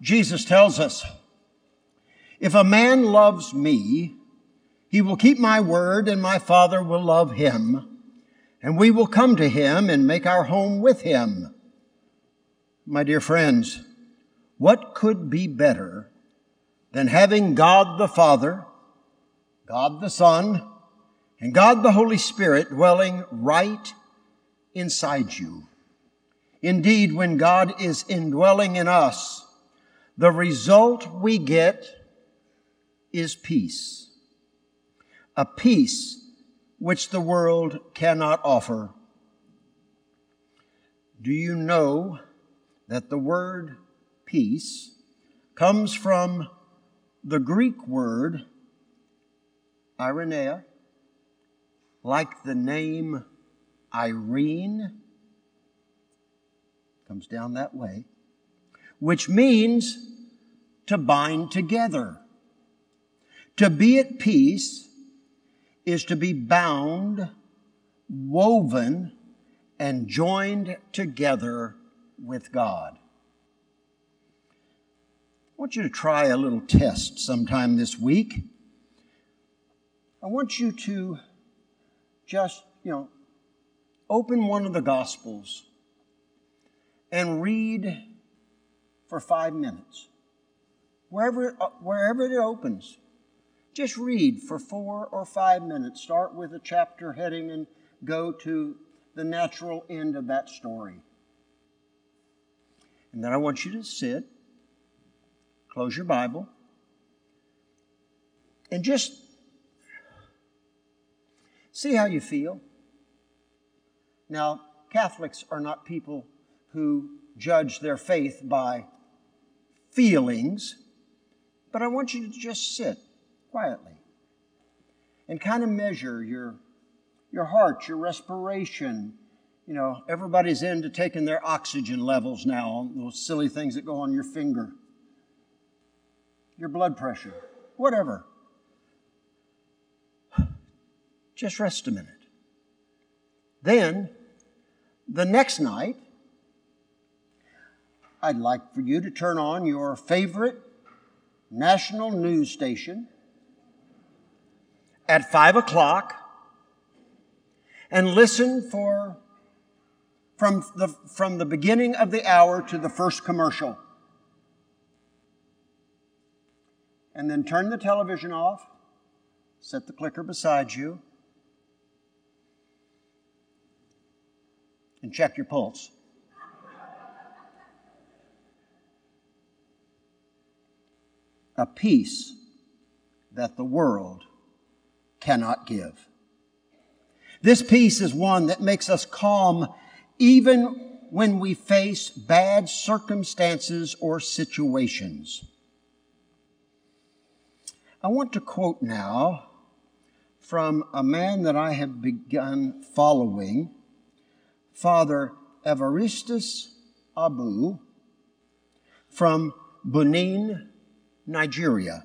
Jesus tells us, if a man loves me, he will keep my word and my Father will love him and we will come to him and make our home with him. My dear friends, what could be better than having God the Father, God the Son, and God the Holy Spirit dwelling right inside you? Indeed, when God is indwelling in us, the result we get is peace. A peace which the world cannot offer. Do you know that the word peace comes from the Greek word Irenea, like the name Irene, comes down that way, which means to bind together. To be at peace is to be bound, woven, and joined together with God. I want you to try a little test sometime this week. I want you to just, you know, open one of the Gospels and read for five minutes. Wherever, uh, wherever it opens, just read for four or five minutes. Start with a chapter heading and go to the natural end of that story. And then I want you to sit, close your Bible, and just see how you feel. Now, Catholics are not people who judge their faith by feelings, but I want you to just sit quietly and kind of measure your, your heart, your respiration. You know, everybody's into taking their oxygen levels now, those silly things that go on your finger, your blood pressure, whatever. Just rest a minute. Then, the next night, I'd like for you to turn on your favorite national news station at five o'clock and listen for from the, from the beginning of the hour to the first commercial. And then turn the television off, set the clicker beside you, and check your pulse. A peace that the world cannot give. This peace is one that makes us calm even when we face bad circumstances or situations. I want to quote now from a man that I have begun following, Father Evaristus Abu from Benin, Nigeria.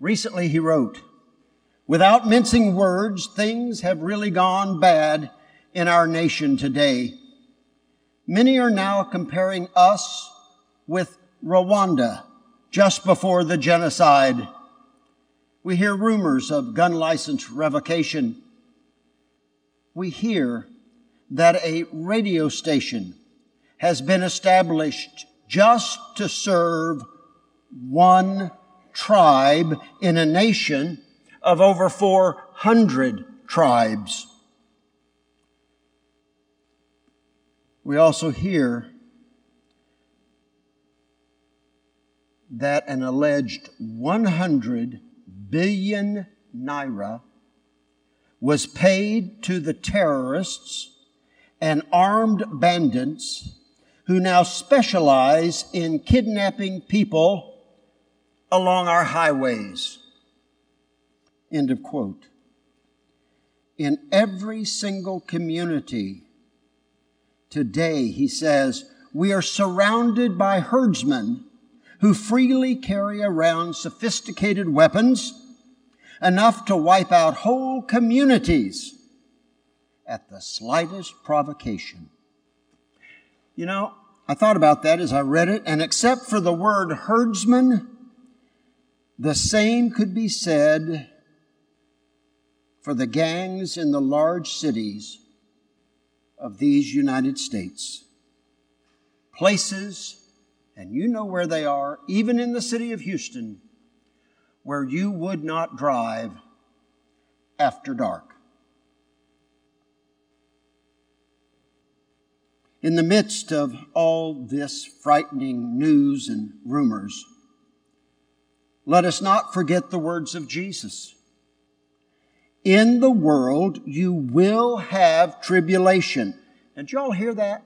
Recently, he wrote, Without mincing words, things have really gone bad in our nation today. Many are now comparing us with Rwanda just before the genocide. We hear rumors of gun license revocation. We hear that a radio station has been established just to serve one tribe in a nation of over 400 tribes. We also hear that an alleged 100 billion naira was paid to the terrorists and armed bandits who now specialize in kidnapping people along our highways. End of quote. In every single community today, he says, we are surrounded by herdsmen who freely carry around sophisticated weapons enough to wipe out whole communities at the slightest provocation. You know, I thought about that as I read it, and except for the word herdsman, the same could be said for the gangs in the large cities of these United States. Places, and you know where they are, even in the city of Houston, where you would not drive after dark. In the midst of all this frightening news and rumors, let us not forget the words of Jesus. In the world you will have tribulation. Did y'all hear that?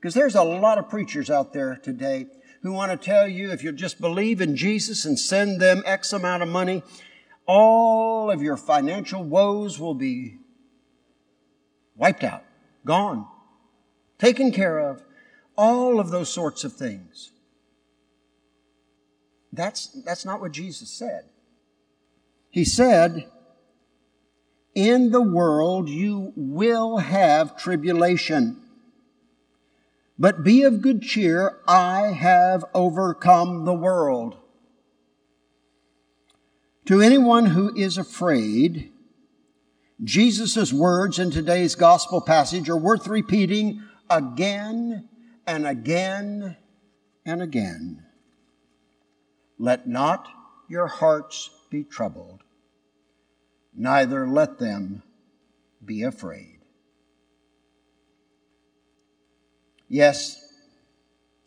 Because there's a lot of preachers out there today who want to tell you if you just believe in Jesus and send them X amount of money, all of your financial woes will be wiped out, gone, taken care of, all of those sorts of things. That's, that's not what Jesus said. He said, In the world you will have tribulation. But be of good cheer, I have overcome the world. To anyone who is afraid, Jesus' words in today's gospel passage are worth repeating again and again and again. Let not your hearts be troubled, neither let them be afraid. Yes,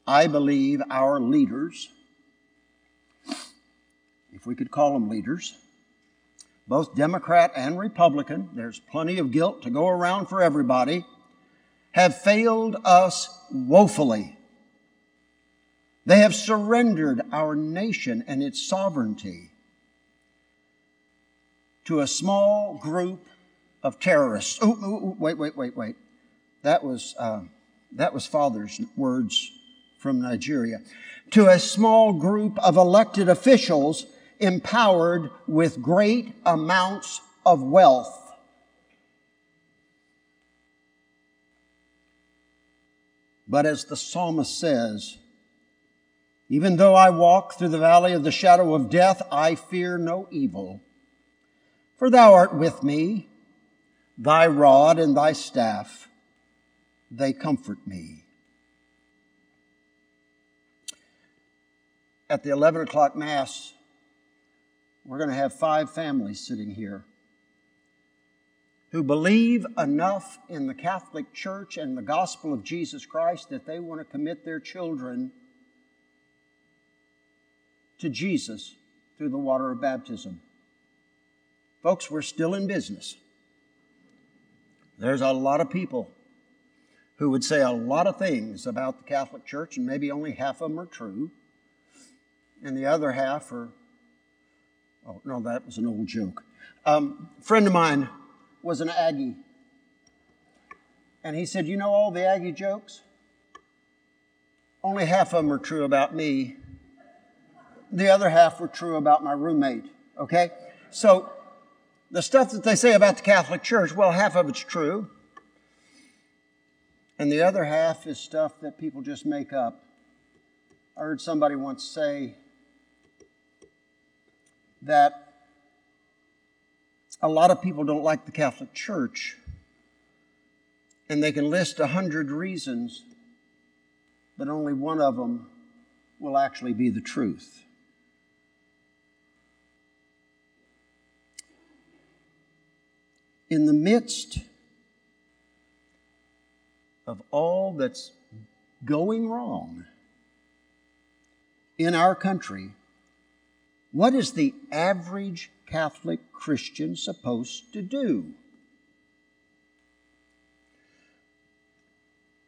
I believe our leaders, if we could call them leaders, both Democrat and Republican, there's plenty of guilt to go around for everybody, have failed us woefully. They have surrendered our nation and its sovereignty to a small group of terrorists. Oh, oh, wait, wait, wait, wait. That was, uh, that was Father's words from Nigeria. To a small group of elected officials empowered with great amounts of wealth. But as the psalmist says, even though I walk through the valley of the shadow of death, I fear no evil for thou art with me, thy rod and thy staff, they comfort me. At the 11 o'clock Mass, we're going to have five families sitting here who believe enough in the Catholic Church and the gospel of Jesus Christ that they want to commit their children to Jesus through the water of baptism. Folks, we're still in business. There's a lot of people who would say a lot of things about the Catholic Church, and maybe only half of them are true, and the other half are, oh, no, that was an old joke. Um, friend of mine was an Aggie, and he said, You know all the Aggie jokes? Only half of them are true about me. The other half were true about my roommate, okay? So the stuff that they say about the Catholic Church, well, half of it's true. And the other half is stuff that people just make up. I heard somebody once say that a lot of people don't like the Catholic Church, and they can list a hundred reasons, but only one of them will actually be the truth. in the midst of all that's going wrong in our country, what is the average Catholic Christian supposed to do?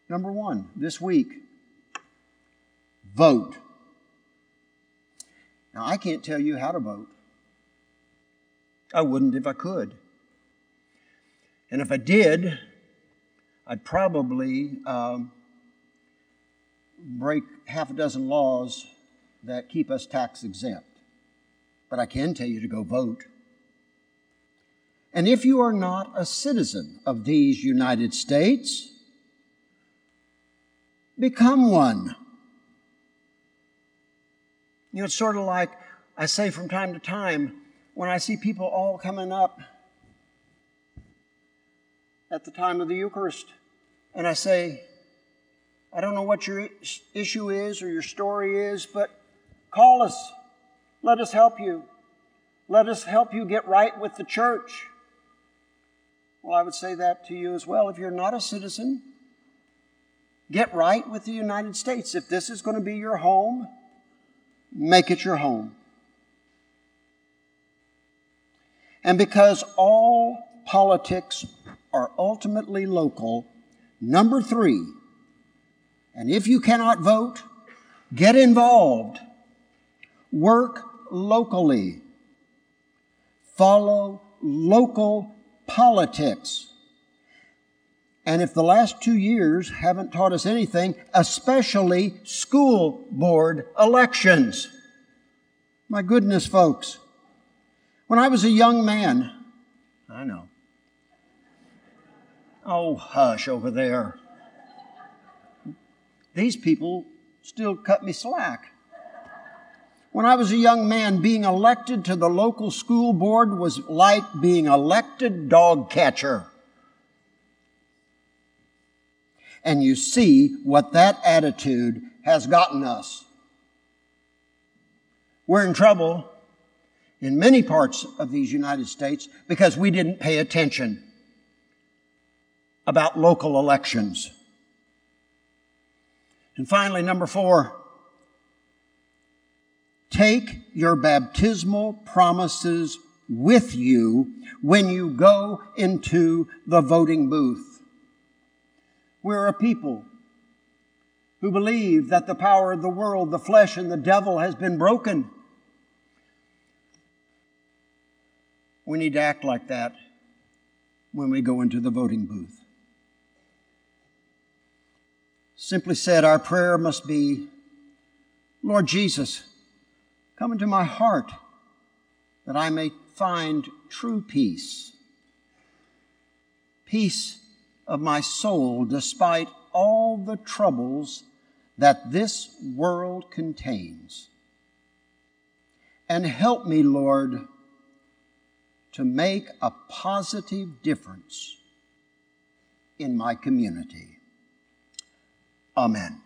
Number one, this week, vote. Now, I can't tell you how to vote. I wouldn't if I could. And if I did, I'd probably um, break half a dozen laws that keep us tax exempt. But I can tell you to go vote. And if you are not a citizen of these United States, become one. You know, it's sort of like I say from time to time when I see people all coming up at the time of the Eucharist, and I say, I don't know what your issue is or your story is, but call us. Let us help you. Let us help you get right with the church. Well, I would say that to you as well. If you're not a citizen, get right with the United States. If this is going to be your home, make it your home. And because all politics are ultimately local, number three, and if you cannot vote, get involved. Work locally. Follow local politics. And if the last two years haven't taught us anything, especially school board elections. My goodness, folks. When I was a young man, I know. Oh, hush over there. These people still cut me slack. When I was a young man, being elected to the local school board was like being elected dog catcher. And you see what that attitude has gotten us. We're in trouble in many parts of these United States because we didn't pay attention about local elections. And finally, number four, take your baptismal promises with you when you go into the voting booth. We're a people who believe that the power of the world, the flesh, and the devil has been broken. We need to act like that when we go into the voting booth. Simply said, our prayer must be Lord Jesus, come into my heart that I may find true peace. Peace of my soul despite all the troubles that this world contains. And help me, Lord, to make a positive difference in my community. Amen.